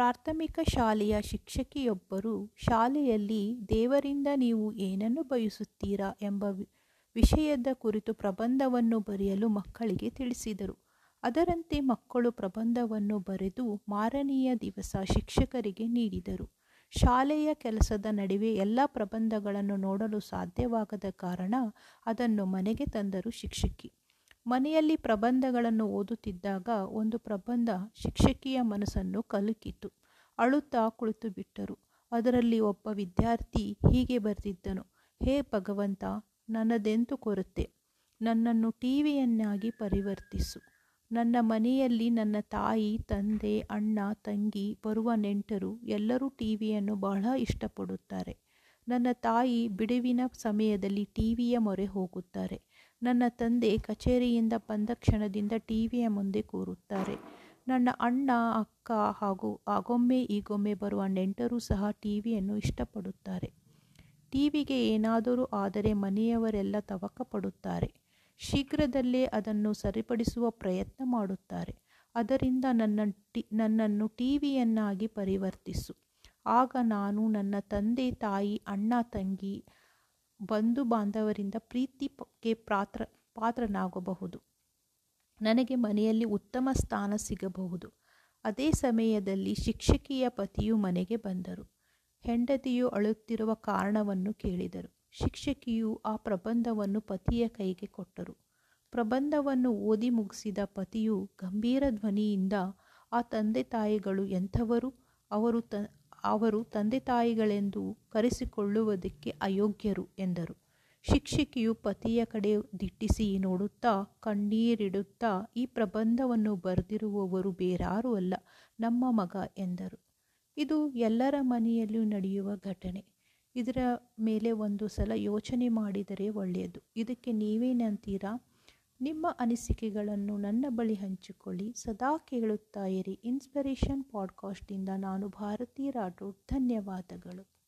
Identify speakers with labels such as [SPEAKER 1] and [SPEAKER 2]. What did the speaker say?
[SPEAKER 1] ಪ್ರಾಥಮಿಕ ಶಾಲೆಯ ಶಿಕ್ಷಕಿಯೊಬ್ಬರು, ಶಾಲೆಯಲ್ಲಿ ದೇವರಿಂದ ನೀವು ಏನನ್ನು ಬಯಸುತ್ತೀರಾ? ಎಂಬ ವಿಷಯದ ಕುರಿತು ಪ್ರಬಂಧವನ್ನು ಬರೆಯಲು ಮಕ್ಕಳಿಗೆ ತಿಳಿಸಿದರು. ಅದರಂತೆ ಮಕ್ಕಳು ಪ್ರಬಂಧವನ್ನು ಬರೆದು ಮಾರನೆಯ ದಿವಸ ಶಿಕ್ಷಕರಿಗೆ ನೀಡಿದರು. ಶಾಲೆಯ ಕೆಲಸದ ನಡುವೆ ಎಲ್ಲ ಪ್ರಬಂಧಗಳನ್ನು ನೋಡಲು ಸಾಧ್ಯವಾಗದ ಕಾರಣ ಅದನ್ನು ಮನೆಗೆ ತಂದರು ಶಿಕ್ಷಕಿ. ಮನೆಯಲ್ಲಿ ಪ್ರಬಂಧಗಳನ್ನು ಓದುತ್ತಿದ್ದಾಗ ಒಂದು ಪ್ರಬಂಧ ಶಿಕ್ಷಕಿಯ ಮನಸ್ಸನ್ನು ಕಲಕಿತು. ಅಳುತ್ತಾ ಕುಳಿತು ಬಿಟ್ಟರು. ಅದರಲ್ಲಿ ಒಬ್ಬ ವಿದ್ಯಾರ್ಥಿ ಹೀಗೆ ಬರೆದಿದ್ದನು, ಹೇ ಭಗವಂತ, ನನ್ನದೆಂತು ಕೊರತೆ? ನನ್ನನ್ನು ಟಿವಿಯನ್ನಾಗಿ ಪರಿವರ್ತಿಸು. ನನ್ನ ಮನೆಯಲ್ಲಿ ನನ್ನ ತಾಯಿ, ತಂದೆ, ಅಣ್ಣ, ತಂಗಿ ಬರುವ ನೆಂಟರು ಎಲ್ಲರೂ ಟಿ ವಿಯನ್ನು ಬಹಳ ಇಷ್ಟಪಡುತ್ತಾರೆ. ನನ್ನ ತಾಯಿ ಬಿಡುವಿನ ಸಮಯದಲ್ಲಿ ಟಿವಿಯ ಮೊರೆ ಹೋಗುತ್ತಾರೆ. ನನ್ನ ತಂದೆ ಕಚೇರಿಯಿಂದ ಬಂದ ಕ್ಷಣದಿಂದ ಟಿವಿಯ ಮುಂದೆ ಕೂರುತ್ತಾರೆ. ನನ್ನ ಅಣ್ಣ, ಅಕ್ಕ ಹಾಗೂ ಆಗೊಮ್ಮೆ ಈಗೊಮ್ಮೆ ಬರುವ ನೆಂಟರು ಸಹ ಟಿವಿಯನ್ನು ಇಷ್ಟಪಡುತ್ತಾರೆ. ಟಿವಿಗೆ ಏನಾದರೂ ಆದರೆ ಮನೆಯವರೆಲ್ಲ ತವಕ ಪಡುತ್ತಾರೆ ಶೀಘ್ರದಲ್ಲೇ ಅದನ್ನು ಸರಿಪಡಿಸುವ ಪ್ರಯತ್ನ ಮಾಡುತ್ತಾರೆ. ಅದರಿಂದ ನನ್ನ ಟಿ, ನನ್ನನ್ನು ಟಿವಿಯನ್ನಾಗಿ ಪರಿವರ್ತಿಸು. ಆಗ ನಾನು ನನ್ನ ತಂದೆ, ತಾಯಿ, ಅಣ್ಣ, ತಂಗಿ ಬಂಧು ಬಾಂಧವರಿಂದ ಪ್ರೀತಿಗೆ ಪಾತ್ರ, ಪಾತ್ರನಾಗಬಹುದು. ನನಗೆ ಮನೆಯಲ್ಲಿ ಉತ್ತಮ ಸ್ಥಾನ ಸಿಗಬಹುದು. ಅದೇ ಸಮಯದಲ್ಲಿ ಶಿಕ್ಷಕಿಯ ಪತಿಯು ಮನೆಗೆ ಬಂದರು. ಹೆಂಡತಿಯು ಅಳುತ್ತಿರುವ ಕಾರಣವನ್ನು ಕೇಳಿದರು. ಶಿಕ್ಷಕಿಯು ಆ ಪ್ರಬಂಧವನ್ನು ಪತಿಯ ಕೈಗೆ ಕೊಟ್ಟರು. ಪ್ರಬಂಧವನ್ನು ಓದಿ ಮುಗಿಸಿದ ಪತಿಯು ಗಂಭೀರ ಧ್ವನಿಯಿಂದ, ಆ ತಂದೆ ತಾಯಿಗಳು ಎಂಥವರು? ಅವರು ತ ಅವರು ತಂದೆ ತಾಯಿಗಳೆಂದು ಕರೆಸಿಕೊಳ್ಳುವುದಕ್ಕೆ ಅಯೋಗ್ಯರು ಎಂದರು. ಶಿಕ್ಷಕಿಯು ಪತಿಯ ಕಡೆ ದಿಟ್ಟಿಸಿ ನೋಡುತ್ತಾ, ಕಣ್ಣೀರಿಡುತ್ತಾ, ಈ ಪ್ರಬಂಧವನ್ನು ಬರೆದಿರುವವರು ಬೇರಾರೂ ಅಲ್ಲ, ನಮ್ಮ ಮಗ ಎಂದರು. ಇದು ಎಲ್ಲರ ಮನೆಯಲ್ಲೂ ನಡೆಯುವ ಘಟನೆ. ಇದರ ಮೇಲೆ ಒಂದು ಸಲ ಯೋಚನೆ ಮಾಡಿದರೆ ಒಳ್ಳೆಯದು. ಇದಕ್ಕೆ ನೀವೇನಂತೀರಾ ನಿಮ್ಮ ಅನಿಸಿಕೆಗಳನ್ನು ನನ್ನ ಬಳಿ ಹಂಚಿಕೊಳ್ಳಿ. ಸದಾ ಕೇಳುತ್ತಾ ಇರಿ. ಇನ್ಸ್ಪಿರೇಷನ್ ಪಾಡ್ಕಾಸ್ಟಿಂದ ನಾನು ಭಾರತಿ ರಾಠೋಡ್. ಧನ್ಯವಾದಗಳು.